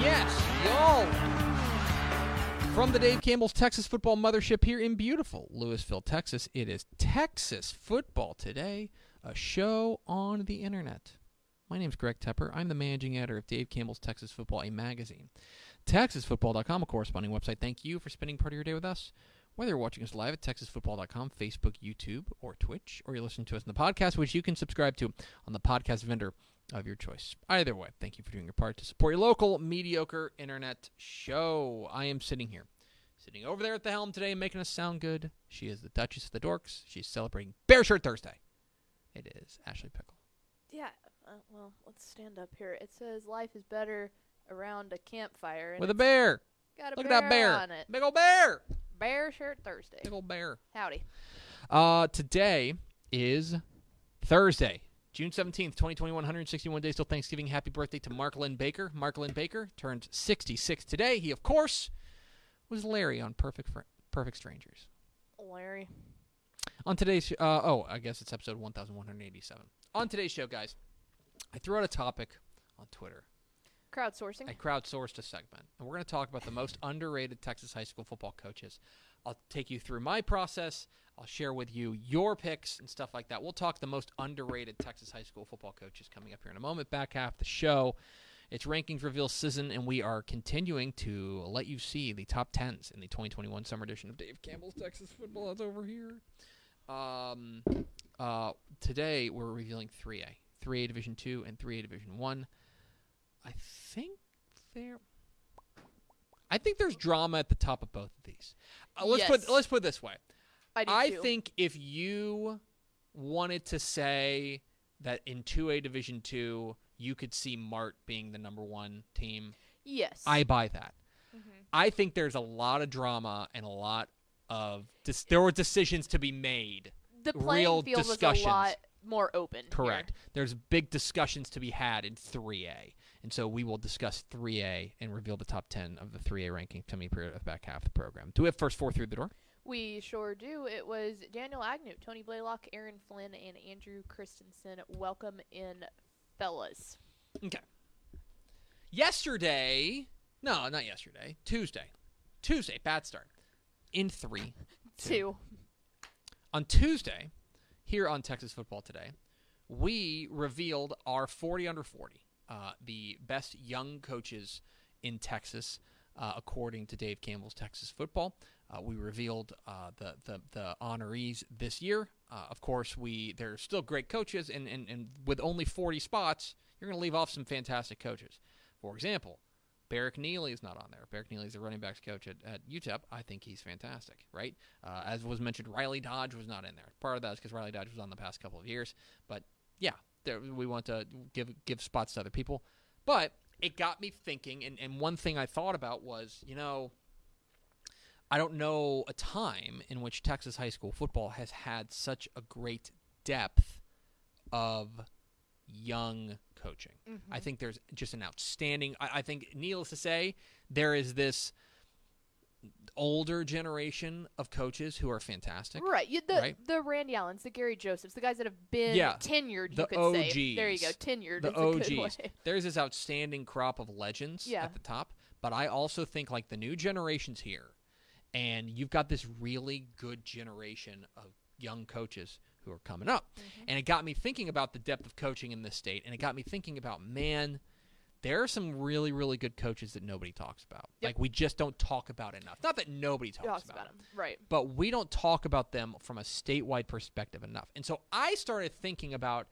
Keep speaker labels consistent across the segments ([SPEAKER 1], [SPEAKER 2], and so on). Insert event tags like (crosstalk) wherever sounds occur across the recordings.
[SPEAKER 1] yes, y'all. From the Dave Campbell's Texas Football Mothership here in beautiful Lewisville, Texas, it is Texas Football Today, a show on the internet. My name is Greg Tepper. I'm the managing editor of Dave Campbell's Texas Football, a magazine. TexasFootball.com, a corresponding website. Thank you for spending part of your day with us. Whether you're watching us live at TexasFootball.com, Facebook, YouTube, or Twitch, or you're listening to us in the podcast, which you can subscribe to on the podcast vendor of your choice. Either way, thank you for doing your part to support your local mediocre internet show. I am sitting here, sitting over there at the helm today, making us sound good. She is the Duchess of the Dorks. She's celebrating Bear Shirt Thursday. It is Ashley Pickle.
[SPEAKER 2] Yeah, uh, well, let's stand up here. It says life is better around a campfire. And
[SPEAKER 1] With a bear.
[SPEAKER 2] got a
[SPEAKER 1] Look
[SPEAKER 2] bear
[SPEAKER 1] at that bear.
[SPEAKER 2] on it.
[SPEAKER 1] Big old bear.
[SPEAKER 2] Bear Shirt Thursday.
[SPEAKER 1] Big old bear.
[SPEAKER 2] Howdy.
[SPEAKER 1] Uh, today is Thursday, June 17th, 2021, 161 days till Thanksgiving. Happy birthday to Mark Linn-Baker. Mark Linn-Baker turned 66 today. He, of course, was Larry on Perfect Fr- Perfect Strangers.
[SPEAKER 2] Larry.
[SPEAKER 1] On today's sh- uh, oh, I guess it's episode 1187. On today's show, guys, I threw out a topic on Twitter.
[SPEAKER 2] Crowdsourcing.
[SPEAKER 1] I crowdsourced a segment, and we're going to talk about the most (laughs) underrated Texas high school football coaches. I'll take you through my process. I'll share with you your picks and stuff like that. We'll talk the most underrated Texas high school football coaches coming up here in a moment. Back half the show. It's rankings reveal season, and we are continuing to let you see the top tens in the 2021 summer edition of Dave Campbell's Texas Football. That's over here. Um, uh, today we're revealing 3A, 3A Division Two, and 3A Division One. I think there. I think there's drama at the top of both of these. Uh, let's
[SPEAKER 2] Yes.
[SPEAKER 1] put let's put it this way.
[SPEAKER 2] I do
[SPEAKER 1] I think if you wanted to say that in 2A Division 2 you could see Mart being the number 1 team,
[SPEAKER 2] Yes.
[SPEAKER 1] I buy that.
[SPEAKER 2] Mm-hmm.
[SPEAKER 1] I think there's a lot of drama and a lot of dis- there were decisions to be made.
[SPEAKER 2] the playing
[SPEAKER 1] real
[SPEAKER 2] field
[SPEAKER 1] discussions.
[SPEAKER 2] was a lot more open. here.
[SPEAKER 1] Correct. There's big discussions to be had in 3A. And so we will discuss 3A and reveal the top 10 of the 3A ranking coming period of the back half of the program. Do we have first four through the door?
[SPEAKER 2] We sure do. It was Daniel Agnew, Tony Blaylock, Aaron Flynn, and Andrew Christensen. Welcome in, fellas.
[SPEAKER 1] Okay. Yesterday, no, not yesterday. Tuesday, Tuesday, bad start. In three, (laughs) Two.
[SPEAKER 2] Two.
[SPEAKER 1] on Tuesday, here on Texas Football Today, we revealed our 40 under 40, uh, the best young coaches in Texas, uh, according to Dave Campbell's Texas Football. Uh, we revealed uh, the, the the honorees this year. Uh, of course, we they're still great coaches, and, and, and with only 40 spots, you're going to leave off some fantastic coaches. For example, Barrick Neely is not on there. Barrick Neely is the running backs coach at, at UTEP. I think he's fantastic, right? Uh, as was mentioned, Riley Dodge was not in there. Part of that is because Riley Dodge was on the past couple of years. But yeah, there, we want to give give spots to other people. But it got me thinking, and, and one thing I thought about was, you know, I don't know a time in which Texas high school football has had such a great depth of young coaching. Mm-hmm. I think there's just an outstanding. I, I think, needless to say, there is this older generation of coaches who are fantastic.
[SPEAKER 2] Right. You, the
[SPEAKER 1] Right.
[SPEAKER 2] the Randy Allens, the Gary Josephs, the guys that have been
[SPEAKER 1] Yeah.
[SPEAKER 2] tenured,
[SPEAKER 1] The
[SPEAKER 2] you could say. There you go, tenured.
[SPEAKER 1] the
[SPEAKER 2] is a good
[SPEAKER 1] OGs.
[SPEAKER 2] way.
[SPEAKER 1] There's this outstanding crop of legends
[SPEAKER 2] Yeah.
[SPEAKER 1] at the top, but I also think like the new generation's here, and you've got this really good generation of young coaches who are coming up,
[SPEAKER 2] Mm-hmm.
[SPEAKER 1] and it got me thinking about the depth of coaching in this state, and it got me thinking about man. There are some really, really good coaches that nobody talks about.
[SPEAKER 2] Yep.
[SPEAKER 1] Like we just don't talk about enough. Not that nobody talks,
[SPEAKER 2] Talks
[SPEAKER 1] about,
[SPEAKER 2] about
[SPEAKER 1] them.
[SPEAKER 2] Right.
[SPEAKER 1] but we don't talk about them from a statewide perspective enough. And so I started thinking about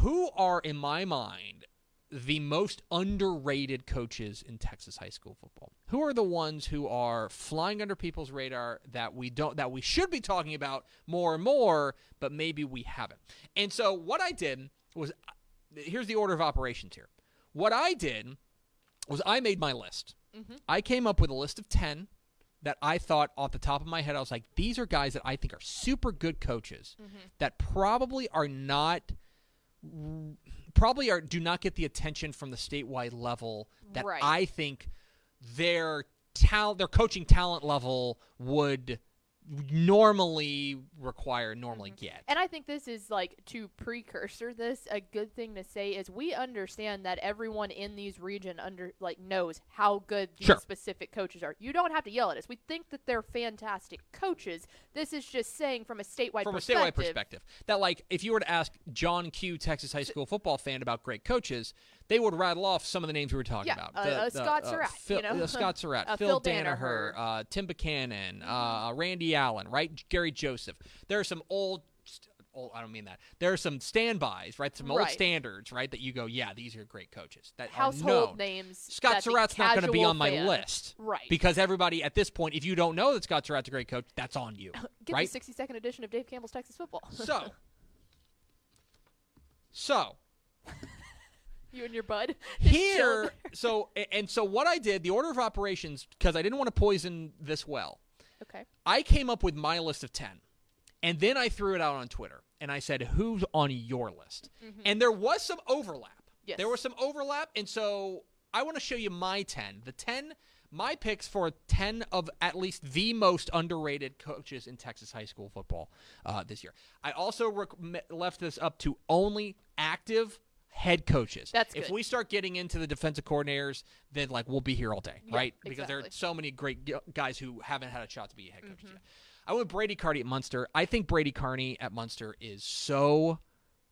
[SPEAKER 1] who are, in my mind, the most underrated coaches in Texas high school football. Who are the ones who are flying under people's radar that we don't that we should be talking about more and more, but maybe we haven't. And so what I did was uh, here's the order of operations here. What I did was I made my list. Mm-hmm. I came up with a list of 10 that I thought off the top of my head, I was like, these are guys that I think are super good coaches mm-hmm. that probably are not, probably are do not get the attention from the statewide level that
[SPEAKER 2] Right.
[SPEAKER 1] I think their talent, their coaching talent level would normally require, normally mm-hmm. get.
[SPEAKER 2] And I think this is like to precursor this. A good thing to say is we understand that everyone in these region under like knows how good these
[SPEAKER 1] Sure.
[SPEAKER 2] specific coaches are. You don't have to yell at us. We think that they're fantastic coaches. This is just saying from a statewide
[SPEAKER 1] from a statewide perspective that like if you were to ask John Q Texas high school football fan about great coaches they would rattle off some of the names we were talking
[SPEAKER 2] Yeah,
[SPEAKER 1] about
[SPEAKER 2] uh,
[SPEAKER 1] The-
[SPEAKER 2] uh,
[SPEAKER 1] the,
[SPEAKER 2] Scott Surratt,
[SPEAKER 1] Phil,
[SPEAKER 2] you know?
[SPEAKER 1] uh, Scott Surratt (laughs)
[SPEAKER 2] Uh,
[SPEAKER 1] Phil,
[SPEAKER 2] Phil
[SPEAKER 1] Danaher,
[SPEAKER 2] Danaher.
[SPEAKER 1] uh, Tim Buchanan uh, Randy Allen right Gary Joseph there are some old old I don't mean that there are some standbys right some old
[SPEAKER 2] Right.
[SPEAKER 1] standards right that you go yeah these are great coaches that
[SPEAKER 2] Household names.
[SPEAKER 1] Scott Surratt's not going to be on my
[SPEAKER 2] fan-
[SPEAKER 1] list
[SPEAKER 2] Right.
[SPEAKER 1] because everybody at this point if you don't know that Scott Surratt's a great coach that's on you (laughs)
[SPEAKER 2] Get
[SPEAKER 1] right
[SPEAKER 2] the 60 second edition of Dave Campbell's Texas Football.
[SPEAKER 1] so (laughs) so
[SPEAKER 2] you and your bud. (laughs)
[SPEAKER 1] Here (laughs) so and so what i did the order of operations because i didn't want to poison this well
[SPEAKER 2] Okay.
[SPEAKER 1] i came up with my list of 10 and then i threw it out on twitter and i said who's on your list and there was some overlap
[SPEAKER 2] Mm-hmm. Yes.
[SPEAKER 1] there was some overlap and so i want to show you my 10 the 10 my picks for 10 of at least the most underrated coaches in Texas high school football uh, this year. I also rec- left this up to only active head coaches.
[SPEAKER 2] That's
[SPEAKER 1] if we start getting into the defensive coordinators, then like we'll be here all day,
[SPEAKER 2] Yeah,
[SPEAKER 1] right? Because there are so many great guys who haven't had a shot to be a head coaches
[SPEAKER 2] Mm-hmm.
[SPEAKER 1] yet. I went Brady Carney at Muenster. I think Brady Carney at Muenster is so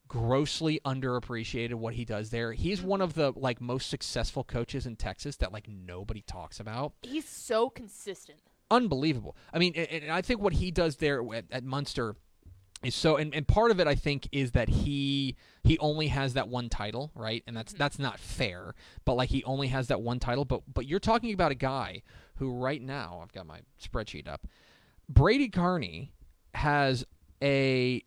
[SPEAKER 1] grossly underappreciated what he does there. He's one of the like most successful coaches in Texas that like nobody talks about.
[SPEAKER 2] He's so consistent.
[SPEAKER 1] Unbelievable. I mean, and, I think what he does there at, at Muenster so and, and part of it I think is that he he only has that one title, right? And that's mm-hmm. that's not fair. But like he only has that one title, but but you're talking about a guy who right now, I've got my spreadsheet up. Brady Carney has a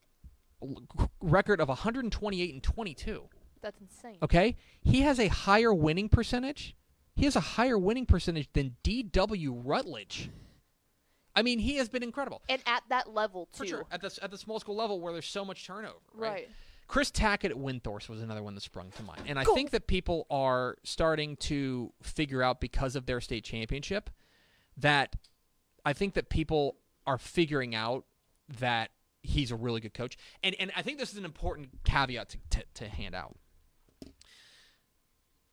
[SPEAKER 1] record of 128 and 22.
[SPEAKER 2] That's insane.
[SPEAKER 1] Okay? He has a higher winning percentage. He has a higher winning percentage than DW Rutledge. I mean, he has been incredible.
[SPEAKER 2] And at that level too.
[SPEAKER 1] For sure. At the, at the small school level where there's so much turnover. Right.
[SPEAKER 2] Right.
[SPEAKER 1] Chris Tackett at Windthorst was another one that sprung to mind. And I
[SPEAKER 2] Cool.
[SPEAKER 1] think that people are starting to figure out because of their state championship that I think that people are figuring out that he's a really good coach. And and I think this is an important caveat to, to, to hand out.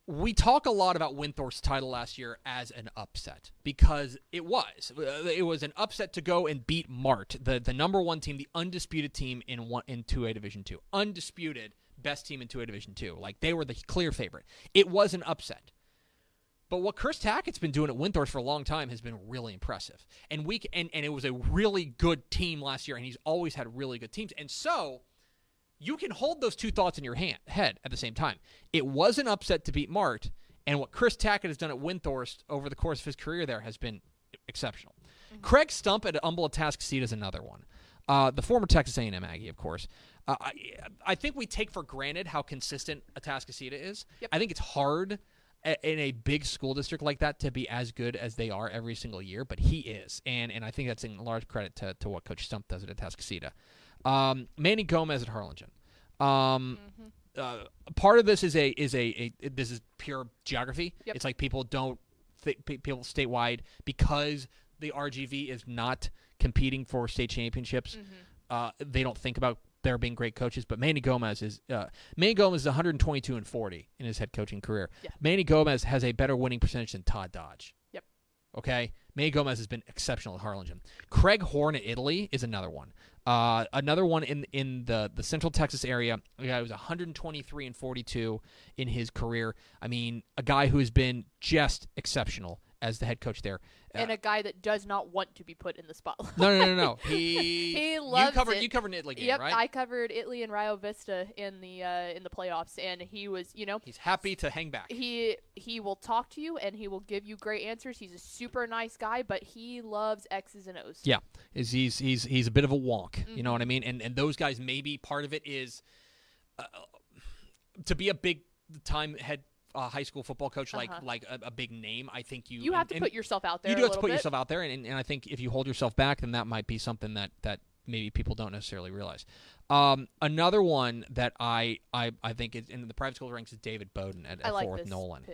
[SPEAKER 1] We talk a lot about Windthorst's title last year as an upset because it was. Uh, It was an upset to go and beat Mart, the, the number one team, the undisputed team in one in two A Division two, undisputed best team in two A Division two. Like they were the clear favorite. It was an upset. But what Chris Tackett's been doing at Windthorst for a long time has been really impressive. And we and, and it was a really good team last year, and he's always had really good teams. And so you can hold those two thoughts in your hand, head at the same time. It was an upset to beat Mart, and what Chris Tackett has done at Windthorst over the course of his career there has been exceptional. Craig Stump at Humble Atascocita is another one. Uh, the former Texas A&M Aggie, of course. Uh, I, I think we take for granted how consistent Atascocita is.
[SPEAKER 2] Yep.
[SPEAKER 1] I think it's hard a- in a big school district like that to be as good as they are every single year, but he is, and and I think that's in large credit to, to what Coach Stump does at Atascocita. Um, Manny Gomez at Harlingen. Um, uh, part of this is a is a, a this is pure geography.
[SPEAKER 2] Yep.
[SPEAKER 1] It's like people don't think people statewide because the RGV is not competing for state championships, uh, they don't think about there being great coaches. But Manny Gomez is uh, Manny Gomez is 122 and 40 in his head coaching career.
[SPEAKER 2] Yeah.
[SPEAKER 1] Manny Gomez has a better winning percentage than Todd Dodge.
[SPEAKER 2] Yep.
[SPEAKER 1] Okay, Manny Gomez has been exceptional at Harlingen. Craig Horn at Italy is another one. Uh, another one in in the the Central Texas area. A guy was 123 and 42 in his career. I mean, a guy who has been just exceptional as the head coach there.
[SPEAKER 2] and a guy that does not want to be put in the spotlight.
[SPEAKER 1] No, no, no, no. (laughs) He
[SPEAKER 2] He
[SPEAKER 1] you
[SPEAKER 2] loves
[SPEAKER 1] covered
[SPEAKER 2] it.
[SPEAKER 1] you covered Italy game,
[SPEAKER 2] Yep,
[SPEAKER 1] right?
[SPEAKER 2] I covered Italy and Rio Vista in the uh, in the playoffs, and he was, you know,
[SPEAKER 1] He's happy to hang back.
[SPEAKER 2] he he will talk to you and he will give you great answers. He's a super nice guy, but he loves X's and O's.
[SPEAKER 1] Yeah, is he's he's he's a bit of a wonk. You know what I mean? And and those guys maybe part of it is uh, to be a big time head uh, high school football coach like
[SPEAKER 2] Uh-huh.
[SPEAKER 1] like a, a big name. I think you
[SPEAKER 2] You have
[SPEAKER 1] and-
[SPEAKER 2] to
[SPEAKER 1] and
[SPEAKER 2] put yourself out there.
[SPEAKER 1] you
[SPEAKER 2] a
[SPEAKER 1] do have to put
[SPEAKER 2] bit.
[SPEAKER 1] yourself out there, and, and I think if you hold yourself back, then that might be something that that maybe people don't necessarily realize. Um, another one that I I, I think is in the private school ranks is David Bowden at, at
[SPEAKER 2] like
[SPEAKER 1] Fort Nolan.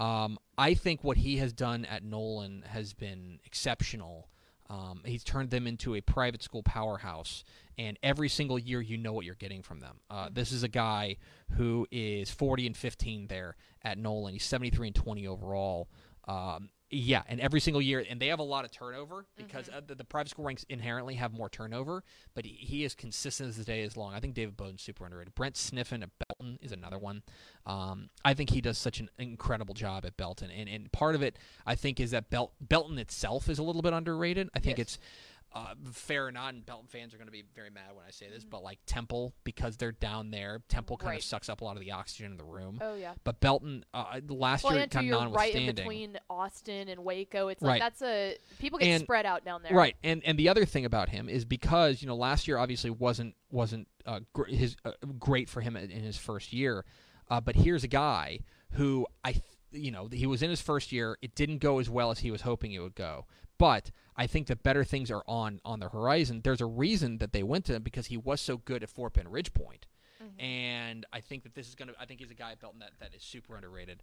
[SPEAKER 1] Um, I think what he has done at Nolan has been exceptional. Um, he's turned them into a private school powerhouse, and every single year you know what you're getting from them. Uh, this is a guy who is 40 and 15 there at Nolan. He's 73 and 20 overall. Um, yeah, and every single year, and they have a lot of turnover because uh, the, the private school ranks inherently have more turnover, but he, he is consistent as the day is long. I think David Bowden's super underrated. Brent Sniffen at Belton is another one. Um, I think he does such an incredible job at Belton, and, and part of it, I think, is that Bel- Belton itself is a little bit underrated. I think
[SPEAKER 2] Yes.
[SPEAKER 1] it's uh, fair or not, and Belton fans are going to be very mad when I say this, but like Temple, because they're down there, Temple kind
[SPEAKER 2] Mm-hmm. Right.
[SPEAKER 1] of sucks up a lot of the oxygen in the room.
[SPEAKER 2] Oh yeah.
[SPEAKER 1] But Belton, uh, last
[SPEAKER 2] Well,
[SPEAKER 1] year, kind of
[SPEAKER 2] you're right in between Austin and Waco. It's
[SPEAKER 1] Right.
[SPEAKER 2] like that's a people get
[SPEAKER 1] And-
[SPEAKER 2] spread out down there.
[SPEAKER 1] Right, and and the other thing about him is because you know last year obviously wasn't wasn't uh, gr- his uh, great for him in in his first year, uh, but here's a guy who I th- you know he was in his first year. It didn't go as well as he was hoping it would go, but I think that better things are on on the horizon. There's a reason that they went to him because he was so good at Fort Bend Ridge Point. And I think that this is gonna. I think he's a guy at Belton that, that is super underrated.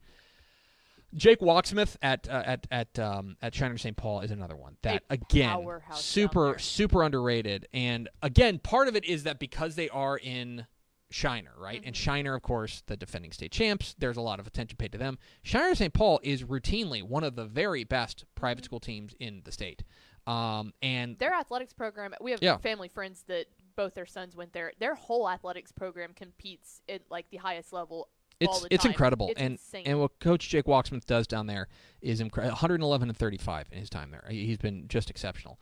[SPEAKER 1] Jake Walksmith at uh, at at um, at Shiner St. Paul is another one that
[SPEAKER 2] A
[SPEAKER 1] again super super underrated. And again, part of it is that because they are in Shiner, right?
[SPEAKER 2] Mm-hmm.
[SPEAKER 1] And Shiner, of course, the defending state champs. There's a lot of attention paid to them. Shiner St. Paul is routinely one of the very best private
[SPEAKER 2] Mm-hmm.
[SPEAKER 1] school teams in the state. Um, and
[SPEAKER 2] Their athletics program. We have
[SPEAKER 1] Yeah.
[SPEAKER 2] family friends that both their sons went there. Their whole athletics program competes at like the highest level. all
[SPEAKER 1] it's
[SPEAKER 2] the
[SPEAKER 1] it's
[SPEAKER 2] time.
[SPEAKER 1] incredible.
[SPEAKER 2] It's
[SPEAKER 1] and
[SPEAKER 2] insane.
[SPEAKER 1] and what Coach Jake Walksmith does down there is incredible. 111 and 35 in his time there. He- He's been just exceptional.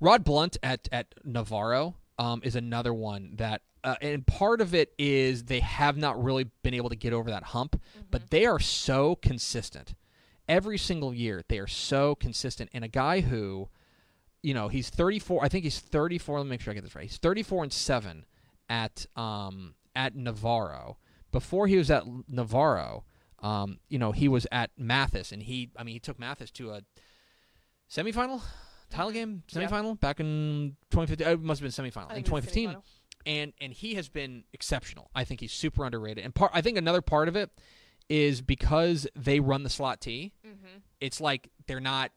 [SPEAKER 1] Rod Blunt at at Navarro um, is another one that, uh, and part of it is they have not really been able to get over that hump, but they are so consistent. Every single year, they are so consistent. And a guy who, you know, he's 34. I think he's 34. Let me make sure I get this right. He's 34 and seven at um at Navarro. Before he was at Navarro, um, you know, he was at Mathis, and he, I mean, he took Mathis to a semifinal title game,
[SPEAKER 2] Yeah.
[SPEAKER 1] semifinal back in 2015. It must have been semifinal in
[SPEAKER 2] think it was
[SPEAKER 1] 2015
[SPEAKER 2] semifinal.
[SPEAKER 1] And and he has been exceptional. I think he's super underrated. And part I think another part of it is because they run the slot T.
[SPEAKER 2] Mhm.
[SPEAKER 1] It's like they're not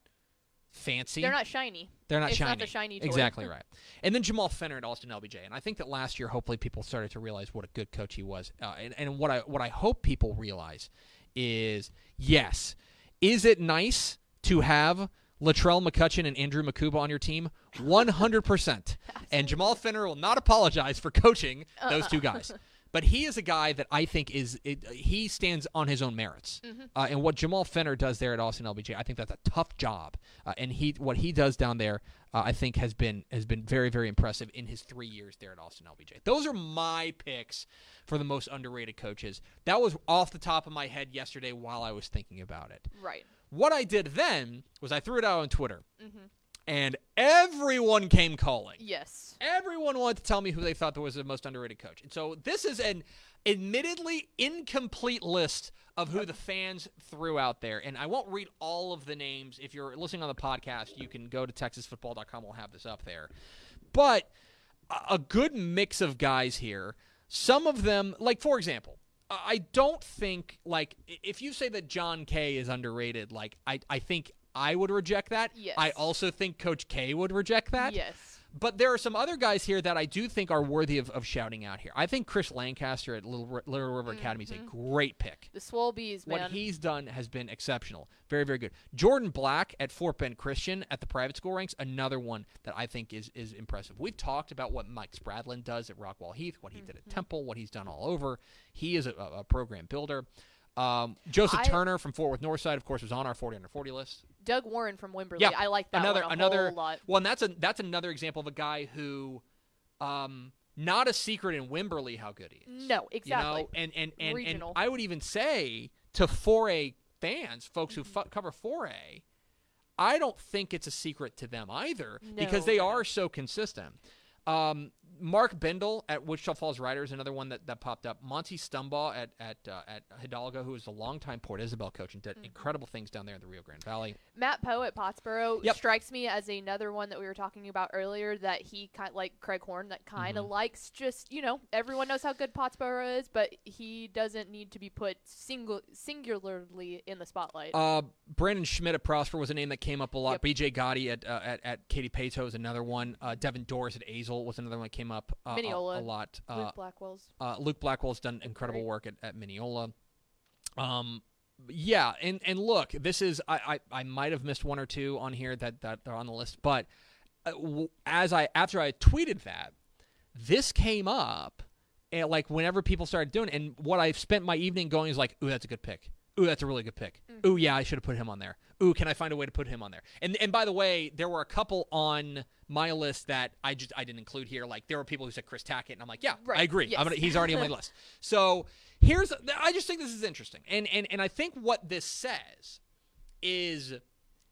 [SPEAKER 1] fancy.
[SPEAKER 2] They're not shiny.
[SPEAKER 1] They're not
[SPEAKER 2] it's
[SPEAKER 1] shiny.
[SPEAKER 2] not the shiny toy.
[SPEAKER 1] Exactly (laughs) right. And then Jamal Fenner at Austin LBJ, and I think that last year, hopefully, people started to realize what a good coach he was. Uh, and, and what I what I hope people realize is, yes, is it nice to have Latrell McCutchin and Andrew Mukuba on your team? One hundred percent. (laughs) And Jamal Fenner will not apologize for coaching those two guys. (laughs) But he is a guy that I think is it, he stands on his own merits, uh, and what Jamal Fenner does there at Austin LBJ, I think that's a tough job, uh, and he what he does down there, uh, I think has been has been very very impressive in his three years there at Austin LBJ. Those are my picks for the most underrated coaches. That was off the top of my head yesterday while I was thinking about it.
[SPEAKER 2] Right.
[SPEAKER 1] What I did then was I threw it out on Twitter,
[SPEAKER 2] Mm-hmm.
[SPEAKER 1] and everyone came calling.
[SPEAKER 2] Yes.
[SPEAKER 1] Everyone wanted to tell me who they thought was the most underrated coach. And so this is an admittedly incomplete list of who the fans threw out there. And I won't read all of the names. If you're listening on the podcast, you can go to texasfootball.com. We'll have this up there. But a- a good mix of guys here. Some of them, like for example, I don't think like if you say that John K is underrated, like I, I think I would reject that.
[SPEAKER 2] Yes.
[SPEAKER 1] I also think Coach K would reject that.
[SPEAKER 2] Yes.
[SPEAKER 1] But there are some other guys here that I do think are worthy of, of shouting out here. I think Chris Lancaster at Little, Ri- Little River Academy is a great pick.
[SPEAKER 2] The Swole Bees, man.
[SPEAKER 1] What he's done has been exceptional. Very, very good. Jordan Black at Fort Bend Christian at the private school ranks, another one that I think is is impressive. We've talked about what Mike Spradlin does at Rockwall Heath, what he did
[SPEAKER 2] Mm-hmm.
[SPEAKER 1] at Temple, what he's done all over. He is a, a program builder. Um, Joseph
[SPEAKER 2] I-
[SPEAKER 1] Turner from Fort Worth Northside, of course, was on our 40 under 40 list.
[SPEAKER 2] Doug Warren from Wimberley.
[SPEAKER 1] Yeah,
[SPEAKER 2] I like that
[SPEAKER 1] another
[SPEAKER 2] one a
[SPEAKER 1] another
[SPEAKER 2] whole lot.
[SPEAKER 1] well, and that's a that's another example of a guy who, um, not a secret in Wimberley how good he is.
[SPEAKER 2] No, exactly.
[SPEAKER 1] You know, and and and, and. I would even say to 4A fans, folks who
[SPEAKER 2] Mm-hmm.
[SPEAKER 1] fu- cover 4A, I don't think it's a secret to them either because they
[SPEAKER 2] no,
[SPEAKER 1] are so consistent. Um, Mark Bindle at Wichita Falls Riders, another one that, that popped up. Monty Stumbaugh at at uh, at Hidalgo, who is a longtime Port Isabel coach and did
[SPEAKER 2] Mm-hmm.
[SPEAKER 1] incredible things down there in the Rio Grande Valley.
[SPEAKER 2] Matt Poe at Pottsboro
[SPEAKER 1] Yep.
[SPEAKER 2] strikes me as another one that we were talking about earlier that he kind like Craig Horn that kind of
[SPEAKER 1] Mm-hmm.
[SPEAKER 2] likes just you know everyone knows how good Pottsboro is but he doesn't need to be put single singularly in the spotlight.
[SPEAKER 1] Uh, Brandon Schmidt at Prosper was a name that came up a lot.
[SPEAKER 2] Yep.
[SPEAKER 1] BJ Gotti at, uh, at at Katy Paetow is another one. Uh, Devin Doris at Azle was another one that came up uh, a, a lot. Uh,
[SPEAKER 2] Luke Blackwell's
[SPEAKER 1] uh, Luke Blackwell's done incredible
[SPEAKER 2] Great.
[SPEAKER 1] work at, at Mineola. Um, yeah, and and look, this is I I, I might have missed one or two on here that that are on the list, but uh, as I after I tweeted that, this came up, and like whenever people started doing, it, and what I've spent my evening going is like, ooh, that's a good pick. Ooh, that's a really good pick. Ooh, yeah, I should have put him on there. Ooh, can I find a way to put him on there? And and by the way, there were a couple on my list that I just I didn't include here. Like there were people who said Chris Tackett, and I'm like, yeah,
[SPEAKER 2] Right,
[SPEAKER 1] I agree.
[SPEAKER 2] yes.
[SPEAKER 1] I'm gonna, he's already on my (laughs) list. So here's I just think this is interesting, and and and I think what this says is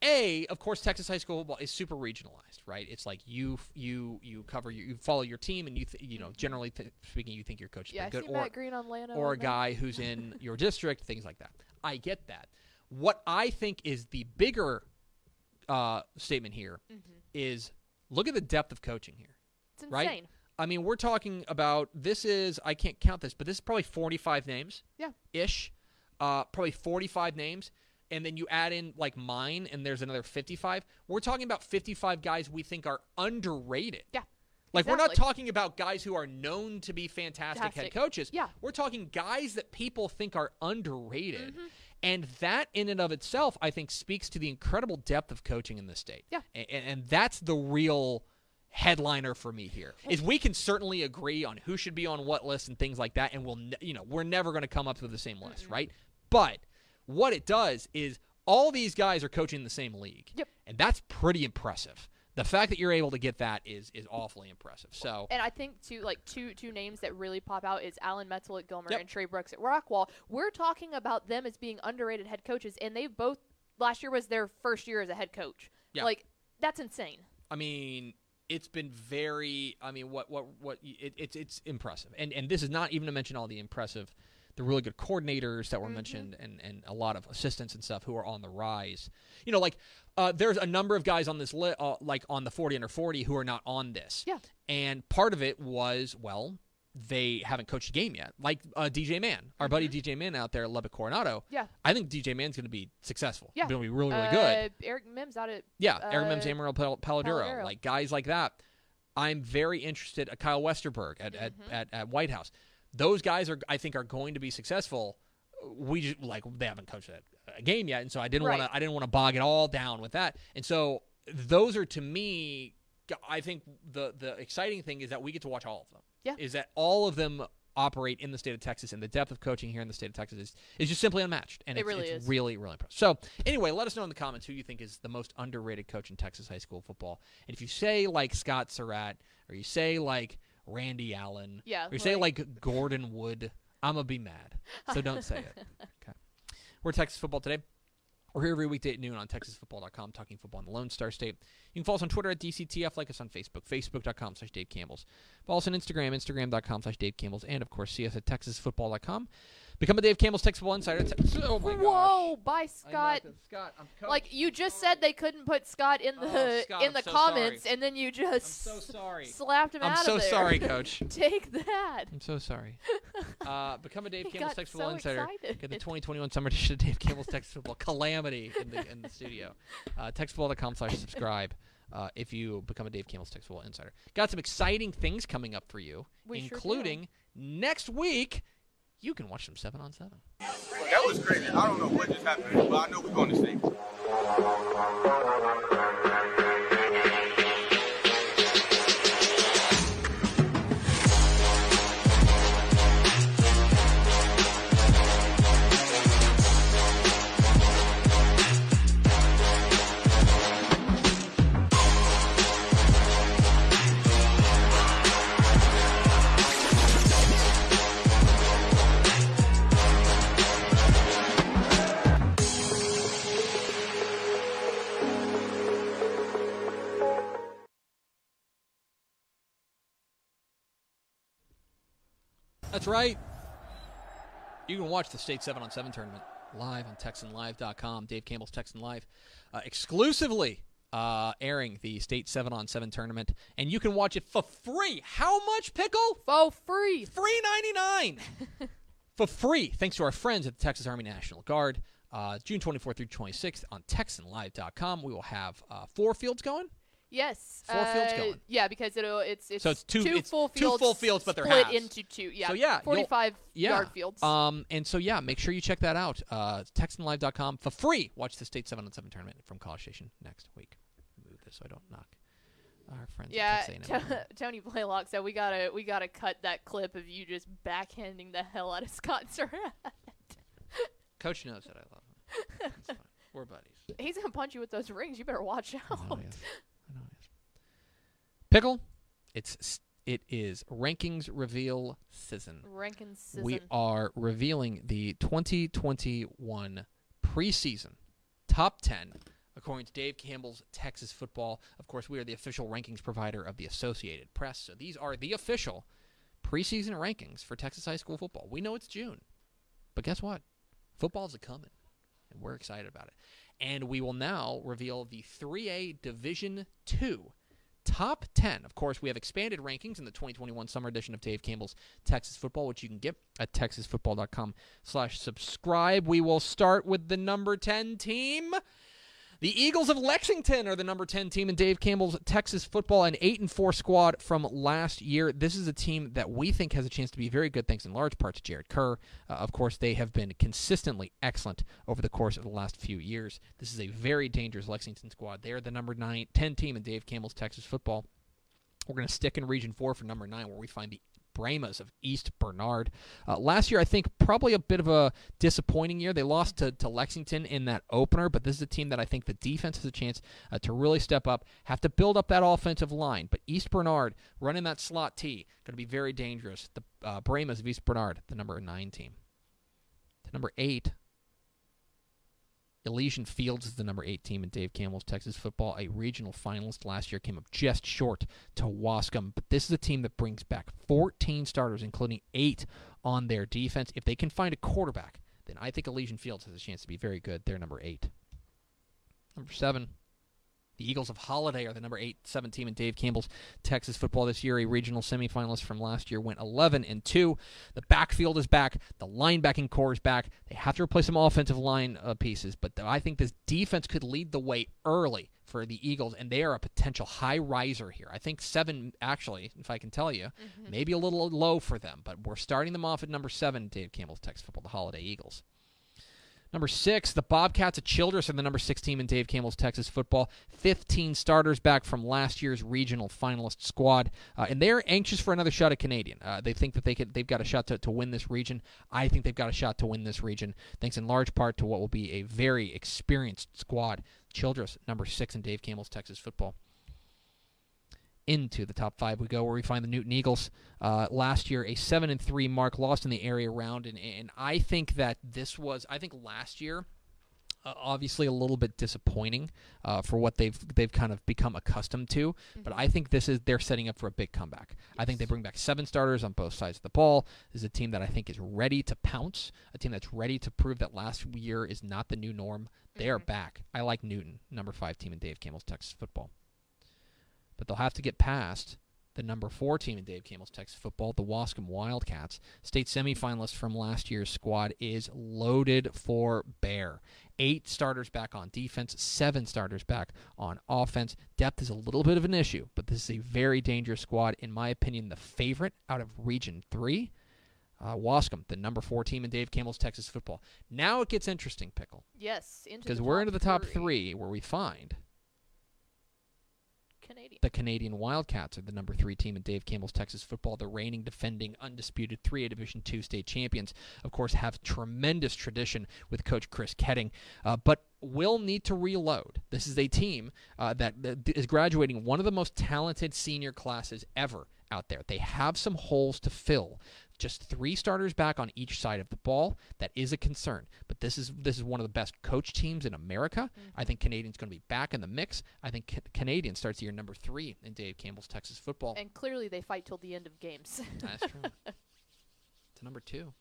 [SPEAKER 1] a of course Texas high school football is super regionalized, right? It's like you you you cover your, you follow your team, and you th- you know generally th- speaking, you think your coach is
[SPEAKER 2] yeah, I
[SPEAKER 1] pretty
[SPEAKER 2] see
[SPEAKER 1] good, or
[SPEAKER 2] Green on Lano
[SPEAKER 1] or a guy who's in (laughs) your district, things like that. I get that. What I think is the bigger uh, statement here is look at the depth of coaching here
[SPEAKER 2] It's insane.
[SPEAKER 1] right? I mean, we're talking about this is I can't count this, but this is probably 45 names.
[SPEAKER 2] Yeah.
[SPEAKER 1] Ish. Uh, probably 45 names. And then you add in like mine and there's another 55. We're talking about 55 guys we think are underrated.
[SPEAKER 2] Yeah.
[SPEAKER 1] Like we're not talking about guys who are known to be fantastic head coaches.
[SPEAKER 2] Yeah.
[SPEAKER 1] We're talking guys that people think are underrated.
[SPEAKER 2] Mm-hmm.
[SPEAKER 1] And that in and of itself, I think, speaks to the incredible depth of coaching in this state.
[SPEAKER 2] Yeah.
[SPEAKER 1] And, and that's the real headliner for me here is we can certainly agree on who should be on what list and things like that and we'll ne- you know we're never going to come up with the same list right but what it does is all these guys are coaching the same league
[SPEAKER 2] Yep.
[SPEAKER 1] and that's pretty impressive the fact that you're able to get that is is awfully impressive so
[SPEAKER 2] And I think two like two two names that really pop out is Alan Metzel at Gilmer
[SPEAKER 1] Yep.
[SPEAKER 2] and Trey Brooks at Rockwall. We're talking about them as being underrated head coaches, and they both last year was their first year as a head coach.
[SPEAKER 1] Yeah.
[SPEAKER 2] Like that's insane.
[SPEAKER 1] I mean, it's been very. I mean, what what what? It, it's it's impressive, and and this is not even to mention all the impressive, the really good coordinators that were mm-hmm. mentioned, and and a lot of assistants and stuff who are on the rise. You know, like uh, there's a number of guys on this list, uh, like on the 40 under 40, who are not on this.
[SPEAKER 2] Yeah.
[SPEAKER 1] and part of it was well. They haven't coached a game yet, like uh, DJ Man, our buddy DJ Man out there at Lubbock Coronado.
[SPEAKER 2] Yeah.
[SPEAKER 1] I think DJ Man's going to be successful.
[SPEAKER 2] Yeah.
[SPEAKER 1] going to be really, really
[SPEAKER 2] uh,
[SPEAKER 1] good.
[SPEAKER 2] Eric Mims out at
[SPEAKER 1] Yeah, Eric
[SPEAKER 2] Uh,
[SPEAKER 1] Mims, Amarillo Pal- Palo Duro,
[SPEAKER 2] Paladuro.
[SPEAKER 1] like guys like that. I'm very interested. Uh, Kyle Westerberg at, at,
[SPEAKER 2] Mm-hmm.
[SPEAKER 1] at, at White House. Those guys are, I think, are going to be successful. We just like they haven't coached a, a uh, game yet, and so I didn't
[SPEAKER 2] Right.
[SPEAKER 1] want to. I didn't want to bog it all down with that. And so those are to me. I think the the exciting thing is that we get to watch all of them.
[SPEAKER 2] Yeah.
[SPEAKER 1] Is that all of them operate in the state of Texas, and the depth of coaching here in the state of Texas is, is just simply unmatched. And
[SPEAKER 2] It
[SPEAKER 1] it's,
[SPEAKER 2] really
[SPEAKER 1] it's
[SPEAKER 2] is.
[SPEAKER 1] really, really impressive. So, anyway, let us know in the comments who you think is the most underrated coach in Texas high school football. And if you say like Scott Surratt, or you say like Randy Allen,
[SPEAKER 2] Yeah,
[SPEAKER 1] or you say
[SPEAKER 2] like-
[SPEAKER 1] like Gordon Wood, I'm gonna be mad. So don't say it. (laughs) Okay. We're Texas football today. We're here every weekday at noon on TexasFootball.com, talking football in the Lone Star State. You can follow us on Twitter at DCTF, like us on Facebook, Facebook.com slash Dave Campbell's. Follow us on Instagram, Instagram.com slash Dave Campbell's, and of course, see us at TexasFootball.com. Become a Dave Campbell's Texas Football Insider. Te- (laughs) oh my gosh.
[SPEAKER 2] Whoa,
[SPEAKER 1] gosh.
[SPEAKER 2] by
[SPEAKER 1] I'm
[SPEAKER 2] Scott.
[SPEAKER 1] Scott, I'm co-
[SPEAKER 2] Like you just said, they couldn't put Scott in the
[SPEAKER 1] Oh, Scott,
[SPEAKER 2] in
[SPEAKER 1] I'm
[SPEAKER 2] the
[SPEAKER 1] so
[SPEAKER 2] comments,
[SPEAKER 1] sorry.
[SPEAKER 2] and then you
[SPEAKER 1] I'm
[SPEAKER 2] just
[SPEAKER 1] so sorry. (laughs)
[SPEAKER 2] slapped him
[SPEAKER 1] I'm
[SPEAKER 2] out
[SPEAKER 1] so
[SPEAKER 2] of there.
[SPEAKER 1] I'm so sorry, (laughs) Coach.
[SPEAKER 2] Take that.
[SPEAKER 1] I'm so sorry. Uh, become a Dave
[SPEAKER 2] He
[SPEAKER 1] Campbell's
[SPEAKER 2] so
[SPEAKER 1] Insider.
[SPEAKER 2] excited.
[SPEAKER 1] Get the 2021 summer edition of Dave Campbell's Texas Football Calamity in the in the studio. Uh, TexasFootball.com slash subscribe. Uh, if you become a Dave Campbell's Texas Football Insider, got some exciting things coming up for you,
[SPEAKER 2] We sure
[SPEAKER 1] including next week. You can watch them seven on seven.
[SPEAKER 3] That was crazy. I don't know what just happened, but I know we're going to state.
[SPEAKER 1] That's right. You can watch the State 7 on 7 tournament live on TexanLive.com. Dave Campbell's Texan Live. Uh, exclusively uh, airing the State 7 on 7 tournament. And you can watch it for free. How much, Pickle?
[SPEAKER 2] For free.
[SPEAKER 1] Free 99 (laughs) For free, thanks to our friends at the Texas Army National Guard. Uh, June 24th through 26th on TexanLive.com. We will have uh, four fields going.
[SPEAKER 2] Yes.
[SPEAKER 1] Four fields
[SPEAKER 2] uh,
[SPEAKER 1] going.
[SPEAKER 2] Yeah, because it'll it's it's
[SPEAKER 1] So it's two- it's
[SPEAKER 2] full
[SPEAKER 1] two
[SPEAKER 2] fields
[SPEAKER 1] full fields, but they're
[SPEAKER 2] split
[SPEAKER 1] halves.
[SPEAKER 2] into two. Yeah.
[SPEAKER 1] So, yeah,
[SPEAKER 2] forty-five
[SPEAKER 1] yeah.
[SPEAKER 2] yard fields.
[SPEAKER 1] Um, and so yeah, make sure you check that out. Uh, TexanLive.com for free. Watch the State Seven on Seven tournament from College Station next week. Move this so I don't knock our friends.
[SPEAKER 2] yeah,
[SPEAKER 1] at Texas A&M.
[SPEAKER 2] T- (laughs) Tony Blaylock said we gotta we gotta cut that clip of you just backhanding the hell out of Scott (laughs) Surratt.
[SPEAKER 1] Coach knows that I love him. It's (laughs) fine. We're buddies.
[SPEAKER 2] He's gonna punch you with those rings. You better watch out.
[SPEAKER 1] he is. I know he is. Pickle, it's it is rankings reveal season.
[SPEAKER 2] Rankin season.
[SPEAKER 1] We are revealing the 2021 preseason top 10 according to Dave Campbell's Texas Football. Of course, we are the official rankings provider of the Associated Press. So these are the official preseason rankings for Texas high school football. We know it's June, but guess what? Football's a coming, and we're excited about it. And we will now reveal the 3A Division 2 top 10. Of course, we have expanded rankings in the 2021 summer edition of Dave Campbell's Texas Football, which you can get at texasfootball.com slash subscribe. We will start with the number 10 team. The Eagles of Lexington are the number 10 team in Dave Campbell's Texas football, an 8 and 4 squad from last year. This is a team that we think has a chance to be very good, thanks in large part to Jared Kerr. Uh, of course, they have been consistently excellent over the course of the last few years. This is a very dangerous Lexington squad. They are the number 9, 10 team in Dave Campbell's Texas football. We're going to stick in Region 4 for number 9, where we find the Brahmas of East Bernard. Uh, last year, I think probably a bit of a disappointing year. They lost to, to Lexington in that opener, but this is a team that I think the defense has a chance uh, to really step up, have to build up that offensive line. But East Bernard running that slot T, going to be very dangerous. The uh, Brahmas of East Bernard, the number 9 team. To number 8, Elysian Fields is the number eight team in Dave Campbell's Texas football. A regional finalist last year came up just short to Waskom, but this is a team that brings back 14 starters, including eight on their defense. If they can find a quarterback, then I think Elysian Fields has a chance to be very good. They're number eight. Number seven, the Eagles of Holliday are the number eight, seven team in Dave Campbell's Texas football this year. A regional semifinalist from last year went 11 and two. The backfield is back. The linebacking core is back. They have to replace some offensive line uh, pieces, but I think this defense could lead the way early for the Eagles, and they are a potential high riser here. I think seven, actually, if I can tell you, maybe a little low for them, but we're starting them off at number seven. Dave Campbell's Texas football, the Holliday Eagles. Number six, the Bobcats of Childress are the number six team in Dave Campbell's Texas football. 15 starters back from last year's regional finalist squad, uh, and they're anxious for another shot at Canadian. Uh, they think that they could, they've got a shot to, to win this region. I think they've got a shot to win this region, thanks in large part to what will be a very experienced squad. Childress, number six in Dave Campbell's Texas football into the top five we go, where we find the Newton Eagles. Uh, last year, a seven and three mark, lost in the area round, and and I think that this was, I think last year, uh, obviously a little bit disappointing uh, for what they've they've kind of become accustomed to. But I think this is they're setting up for a big comeback. I think they bring back seven starters on both sides of the ball. This is a team that I think is ready to pounce. A team that's ready to prove that last year is not the new norm. They are back. I like Newton, number five team in Dave Campbell's Texas football. But they'll have to get past the number four team in Dave Campbell's Texas football, the Waskom Wildcats. State semifinalist from last year's squad is loaded for bear. Eight starters back on defense, seven starters back on offense. Depth is a little bit of an issue, but this is a very dangerous squad. In my opinion, the favorite out of Region 3. Uh, Waskom, the number four team in Dave Campbell's Texas football. Now it gets interesting, Pickle,
[SPEAKER 2] Yes,
[SPEAKER 1] because we're into the top three where we find
[SPEAKER 2] Canadian.
[SPEAKER 1] the Canadian Wildcats are the number three team in Dave Campbell's Texas football. The reigning, defending, undisputed 3A Division two state champions, of course, have tremendous tradition with Coach Chris Koetting, uh, but will need to reload. This is a team uh, that, that is graduating one of the most talented senior classes ever out there. They have some holes to fill. Just three starters back on each side of the ball. That is a concern. But this is this is one of the best coach teams in America. I mm-hmm. think Canadians going to be back in the mix. I think Ca- Canadian starts the year number three in Dave Campbell's Texas football.
[SPEAKER 2] and clearly they fight till the end of games.
[SPEAKER 1] That's true. (laughs) to number two.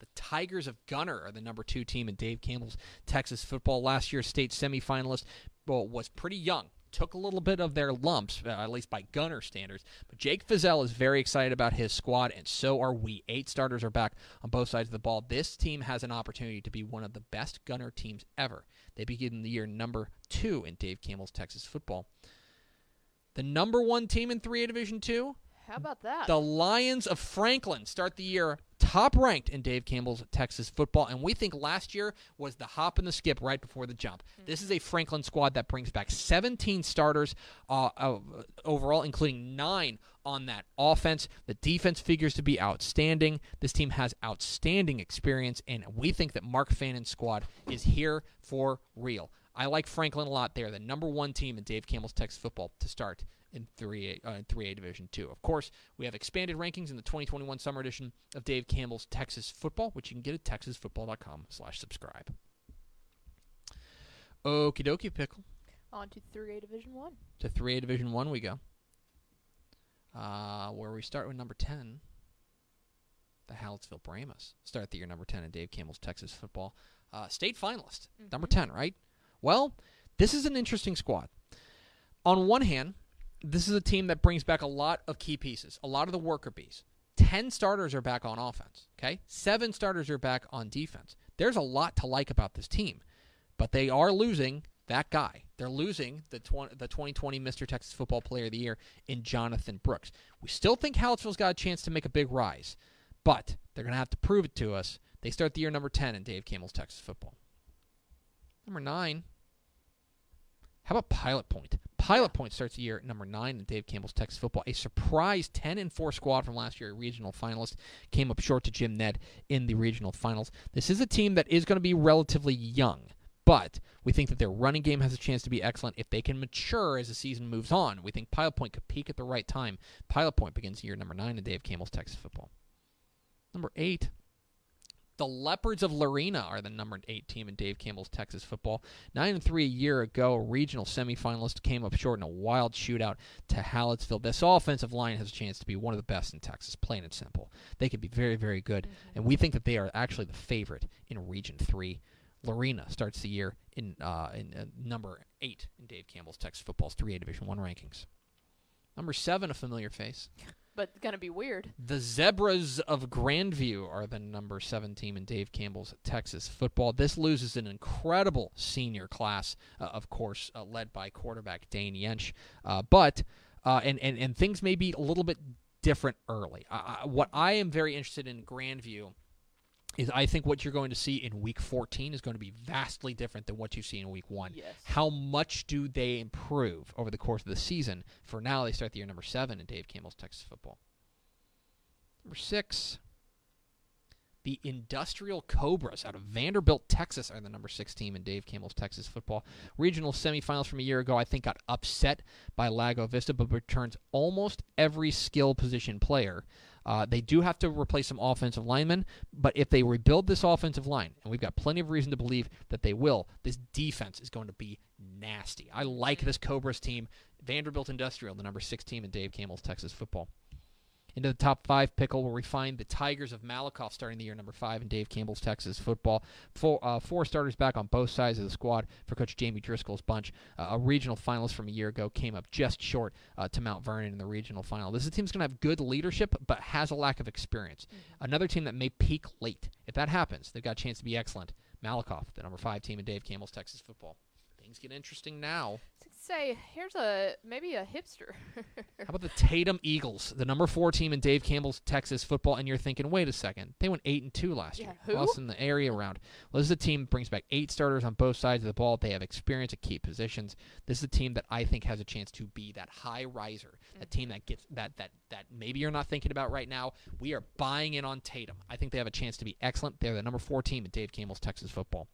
[SPEAKER 1] The Tigers of Gunter are the number two team in Dave Campbell's Texas football. Last year's state semifinalist well, was pretty young. Took a little bit of their lumps, uh, at least by Gunter standards. But Jake Fieszel is very excited about his squad, and so are we. Eight starters are back on both sides of the ball. This team has an opportunity to be one of the best Gunter teams ever. They begin the year number two in Dave Campbell's Texas football. The number one team in 3A Division 2,
[SPEAKER 2] How about that?
[SPEAKER 1] the Lions of Franklin start the year top ranked in Dave Campbell's Texas football, and we think last year was the hop and the skip right before the jump. This is a Franklin squad that brings back 17 starters uh, uh, overall, including nine on that offense. The defense figures to be outstanding. This team has outstanding experience, and we think that Mark Fannin's squad is here for real. I like Franklin a lot. They're the number one team in Dave Campbell's Texas football to start in 3A, uh, in 3A Division 2. Of course, we have expanded rankings in the 2021 summer edition of Dave Campbell's Texas Football, which you can get at texasfootball.com slash subscribe. Okie dokie, Pickle.
[SPEAKER 2] On to 3A Division 1.
[SPEAKER 1] To 3A Division 1 we go. Uh, where we start with number 10, the Hallettsville Brahmas. Start the year number 10 in Dave Campbell's Texas Football. Uh, state finalist, number 10, right? Well, this is an interesting squad. On one hand, this is a team that brings back a lot of key pieces, a lot of the worker bees. 10 starters are back on offense, okay? 7 starters are back on defense. There's a lot to like about this team, but they are losing that guy. They're losing the, tw- the 2020 Mr. Texas Football Player of the Year in Jonathan Brooks. We still think Hallettsville's got a chance to make a big rise, but they're going to have to prove it to us. They start the year number 10 in Dave Campbell's Texas Football. Number 9, how about Pilot Point? Pilot Point starts the year at number nine in Dave Campbell's Texas football. A surprise 10 and 4 squad from last year, a regional finalist, came up short to Jim Ned in the regional finals. This is a team that is going to be relatively young, but we think that their running game has a chance to be excellent if they can mature as the season moves on. We think Pilot Point could peak at the right time. Pilot Point begins year number nine in Dave Campbell's Texas football. Number eight, the Leopards of Lorena are the number eight team in Dave Campbell's Texas football. Nine and three a year ago, regional semifinalist came up short in a wild shootout to Hallettsville. This offensive line has a chance to be one of the best in Texas, plain and simple. They could be very, very good, and we think that they are actually the favorite in Region Three. Lorena starts the year in uh, in uh, number eight in Dave Campbell's Texas football's 3A Division One rankings. Number seven, a familiar face. (laughs)
[SPEAKER 2] But gonna be weird.
[SPEAKER 1] The Zebras of Grandview are the number seven team in Dave Campbell's Texas football. This loses an incredible senior class, uh, of course, uh, led by quarterback Dane Yench. Uh, but uh, and, and and things may be a little bit different early. What I am very interested in Grandview is I think what you're going to see in week 14 is going to be vastly different than what you see in week 1.
[SPEAKER 2] Yes.
[SPEAKER 1] How much do they improve over the course of the season? For now, they start the year number 7 in Dave Campbell's Texas football. Number 6, the Industrial Cobras out of Vanderbilt, Texas are the number 6 team in Dave Campbell's Texas football. Regional semifinals from a year ago, I think, got upset by Lago Vista, but returns almost every skill position player Uh, they do have to replace some offensive linemen, but if they rebuild this offensive line, and we've got plenty of reason to believe that they will, this defense is going to be nasty. I like this Cobras team. Vanderbilt Industrial, the number six team in Dave Campbell's Texas football. Into the top five pickle, where we find the Tigers of Malakoff starting the year number five in Dave Campbell's Texas football. Four, uh, four starters back on both sides of the squad for Coach Jamie Driscoll's bunch. Uh, a regional finalist from a year ago came up just short uh, to Mount Vernon in the regional final. This is a team that's going to have good leadership, but has a lack of experience. Another team that may peak late. If that happens, they've got a chance to be excellent. Malakoff, the number five team in Dave Campbell's Texas football. Things get interesting now.
[SPEAKER 2] Say, here's a maybe a hipster.
[SPEAKER 1] How (laughs) about the Tatum Eagles, the number four team in Dave Campbell's Texas football? And you're thinking, wait a second, they went eight and two last
[SPEAKER 2] Yeah,
[SPEAKER 1] year,
[SPEAKER 2] who?
[SPEAKER 1] lost in the area round. Well, this is a team that brings back eight starters on both sides of the ball. They have experience at key positions. This is a team that I think has a chance to be that high riser, a team mm-hmm. that gets that that that maybe you're not thinking about right now. We are buying in on Tatum. I think they have a chance to be excellent. They're the number four team in Dave Campbell's Texas football.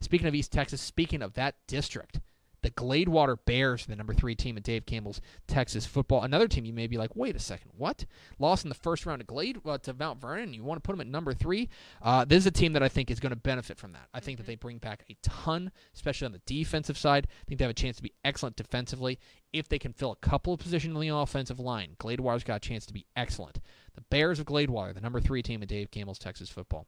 [SPEAKER 1] Speaking of East Texas, speaking of that district, the Gladewater Bears, the number three team in Dave Campbell's Texas football. Another team you may be like, wait a second, what? Lost in the first round to Glade uh, to Mount Vernon. You want to put them at number three? Uh, this is a team that I think is going to benefit from that. I think that they bring back a ton, especially on the defensive side. I think they have a chance to be excellent defensively if they can fill a couple of positions on the offensive line. Gladewater's got a chance to be excellent. The Bears of Gladewater, the number three team in Dave Campbell's Texas football.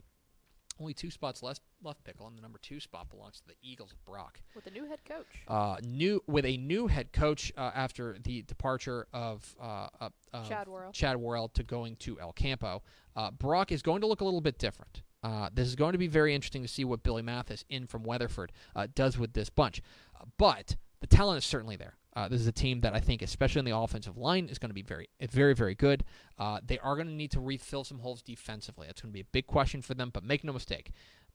[SPEAKER 1] Only two spots left, left pickle, and the number two spot belongs to the Eagles of Brock
[SPEAKER 2] with a new head coach.
[SPEAKER 1] uh, new with a new head coach uh, after the departure of uh, uh, uh,
[SPEAKER 2] Chad Worrell.
[SPEAKER 1] Chad Worrell to going to El Campo. Uh, Brock is going to look a little bit different. Uh, this is going to be very interesting to see what Billy Mathis in from Weatherford uh, does with this bunch. Uh, but the talent is certainly there. Uh, this is a team that I think, especially on the offensive line, is going to be very, very, very good. Uh, they are going to need to refill some holes defensively. That's going to be a big question for them. But make no mistake,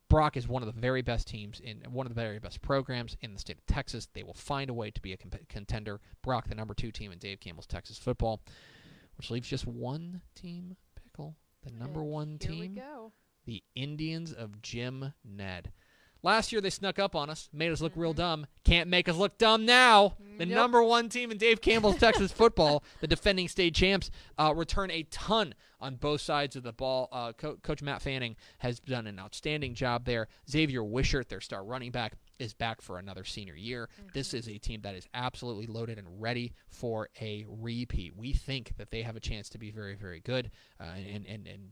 [SPEAKER 1] Brock is one of the very best teams in one of the very best programs in the state of Texas. They will find a way to be a comp- contender. Brock, the number two team in Dave Campbell's Texas football, which leaves just one team, Pickle, the number
[SPEAKER 2] And
[SPEAKER 1] one team,
[SPEAKER 2] go.
[SPEAKER 1] the Indians of Jim Ned. Last year they snuck up on us, made us look real
[SPEAKER 2] Mhm.
[SPEAKER 1] dumb. Can't make us look dumb now. The
[SPEAKER 2] Nope.
[SPEAKER 1] number one team in Dave Campbell's Texas (laughs) football, the defending state champs, uh, return a ton on both sides of the ball. Uh, Co- Coach Matt Fannin has done an outstanding job there. Xavier Wishart, their star running back, is back for another senior year. This is a team that is absolutely loaded and ready for a repeat. We think that they have a chance to be very, very good. Uh, and, and and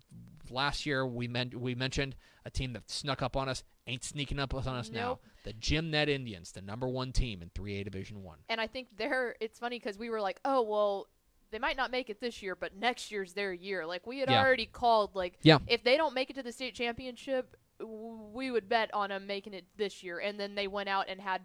[SPEAKER 1] last year we meant we mentioned a team that snuck up on us ain't sneaking up on us now. The Jim Ned Indians, the number one team in 3A Division One.
[SPEAKER 2] And I think they're. It's funny because we were like, oh well, they might not make it this year, but next year's their year. Like we had
[SPEAKER 1] Yeah.
[SPEAKER 2] already called. Like
[SPEAKER 1] Yeah.
[SPEAKER 2] if they don't make it to the state championship, we would bet on them making it this year. And then they went out and had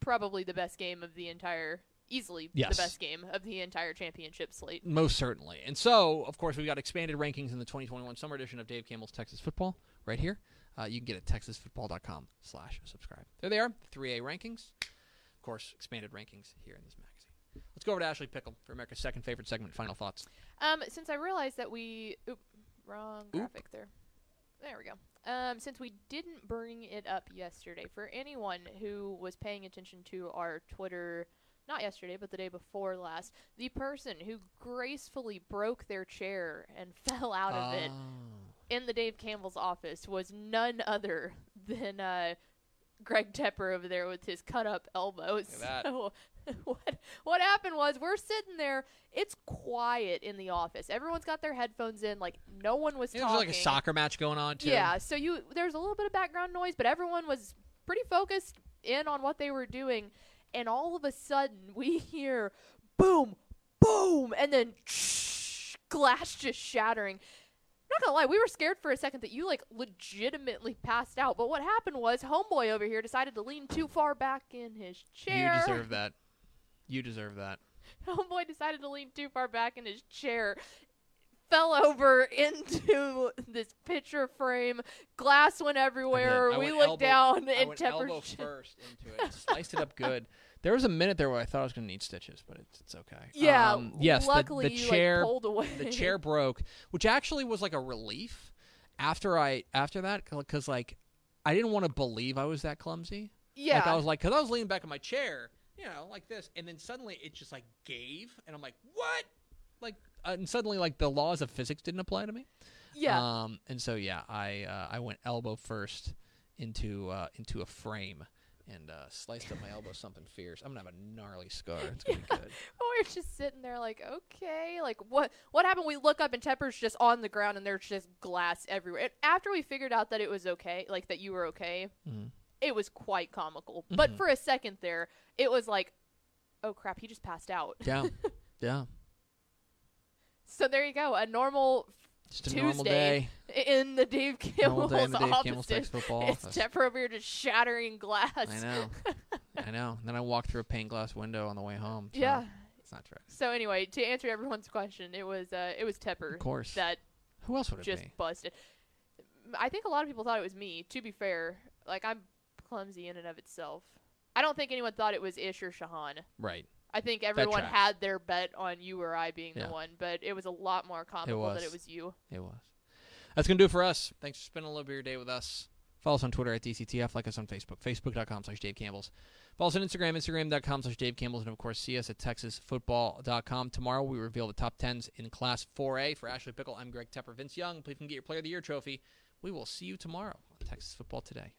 [SPEAKER 2] probably the best game of the entire, easily
[SPEAKER 1] Yes.
[SPEAKER 2] the best game of the entire championship slate.
[SPEAKER 1] Most certainly. And so, of course, we've got expanded rankings in the 2021 summer edition of Dave Campbell's Texas Football right here. Uh, you can get it at texasfootball.com slash subscribe. There they are, 3A rankings. Of course, expanded rankings here in this magazine. Let's go over to Ashley Pickle for America's second favorite segment, Final Thoughts.
[SPEAKER 2] Um, since I realized that we, oop, wrong
[SPEAKER 1] Oop.
[SPEAKER 2] graphic there. There we go. Um, since we didn't bring it up yesterday, for anyone who was paying attention to our Twitter, not yesterday, but the day before last, the person who gracefully broke their chair and (laughs) fell out of it
[SPEAKER 1] Oh.
[SPEAKER 2] in the Dave Campbell's office was none other than uh, Greg Tepper over there with his cut up elbow.
[SPEAKER 1] at that. (laughs)
[SPEAKER 2] So (laughs) what what happened was we're sitting there. It's quiet in the office. Everyone's got their headphones in. Like no one was
[SPEAKER 1] there's
[SPEAKER 2] talking.
[SPEAKER 1] like a soccer match going on, too.
[SPEAKER 2] Yeah. So you there's a little bit of background noise, but everyone was pretty focused in on what they were doing. And all of a sudden we (laughs) hear boom, boom, and then shh, (laughs) glass just shattering. Not gonna lie, we were scared for a second that you like legitimately passed out. But what happened was, homeboy over here decided to lean too far back in his chair.
[SPEAKER 1] You deserve that. You deserve that. (laughs)
[SPEAKER 2] Homeboy decided to lean too far back in his chair. Fell over into (laughs) this picture frame. Glass went everywhere. We looked
[SPEAKER 1] elbow-
[SPEAKER 2] down and Tepper. (laughs)
[SPEAKER 1] first into it. Sliced it up good. There was a minute there where I thought I was going to need stitches, but it's, it's okay.
[SPEAKER 2] Yeah.
[SPEAKER 1] Um, yes,
[SPEAKER 2] luckily
[SPEAKER 1] the,
[SPEAKER 2] you
[SPEAKER 1] chair
[SPEAKER 2] like pulled away.
[SPEAKER 1] the chair broke, which actually was like a relief after I after that because like I didn't want to believe I was that clumsy.
[SPEAKER 2] yeah.
[SPEAKER 1] Like I was like, because I was leaning back in my chair, you know, like this, and then suddenly it just like gave, and I'm like, what? Like uh, and suddenly like the laws of physics didn't apply to me.
[SPEAKER 2] Yeah.
[SPEAKER 1] Um, and so yeah, I uh, I went elbow first into uh, into a frame and uh, sliced up my elbow something fierce. I'm gonna have a gnarly scar. It's gonna be good. (laughs)
[SPEAKER 2] we're just sitting there like, okay, like what what happened? We look up and Tepper's just on the ground and there's just glass everywhere. And after we figured out that it was okay, like that you were okay,
[SPEAKER 1] Mhm.
[SPEAKER 2] It was quite comical. But
[SPEAKER 1] Mhm.
[SPEAKER 2] for a second there, it was like, oh crap, he just passed out.
[SPEAKER 1] Yeah, (laughs) yeah.
[SPEAKER 2] So there you go, a normal
[SPEAKER 1] Just a normal
[SPEAKER 2] Tuesday
[SPEAKER 1] day.
[SPEAKER 2] in the Dave Campbell's
[SPEAKER 1] day in the Dave
[SPEAKER 2] office.
[SPEAKER 1] Football
[SPEAKER 2] it's
[SPEAKER 1] office.
[SPEAKER 2] Tepper over here just shattering glass.
[SPEAKER 1] I know. (laughs) I know. And then I walked through a pane glass window on the way home. so
[SPEAKER 2] Yeah.
[SPEAKER 1] It's not true.
[SPEAKER 2] So anyway, to answer everyone's question, it was uh, it was Tepper
[SPEAKER 1] Of course.
[SPEAKER 2] that
[SPEAKER 1] Who else would it
[SPEAKER 2] just
[SPEAKER 1] be?
[SPEAKER 2] busted. I think a lot of people thought it was me. To be fair, like I'm clumsy in and of itself. I don't think anyone thought it was Ish or Shahan.
[SPEAKER 1] Right.
[SPEAKER 2] I think everyone
[SPEAKER 1] tracks.
[SPEAKER 2] had their bet on you or I being
[SPEAKER 1] Yeah.
[SPEAKER 2] the one, but it was a lot more comical that
[SPEAKER 1] was.
[SPEAKER 2] it was you.
[SPEAKER 1] It was. That's going to do it for us. Thanks for spending a little bit of your day with us. Follow us on Twitter at DCTF. Like us on Facebook, facebook.com slash Dave Campbell's. Follow us on Instagram, instagram.com slash Dave Campbell's. And, of course, see us at texasfootball.com. Tomorrow, we reveal the top 10s in Class 4A. For Ashley Pickle, I'm Greg Tepper. Vince Young, please can get your Player of the Year trophy. We will see you tomorrow on Texas Football Today.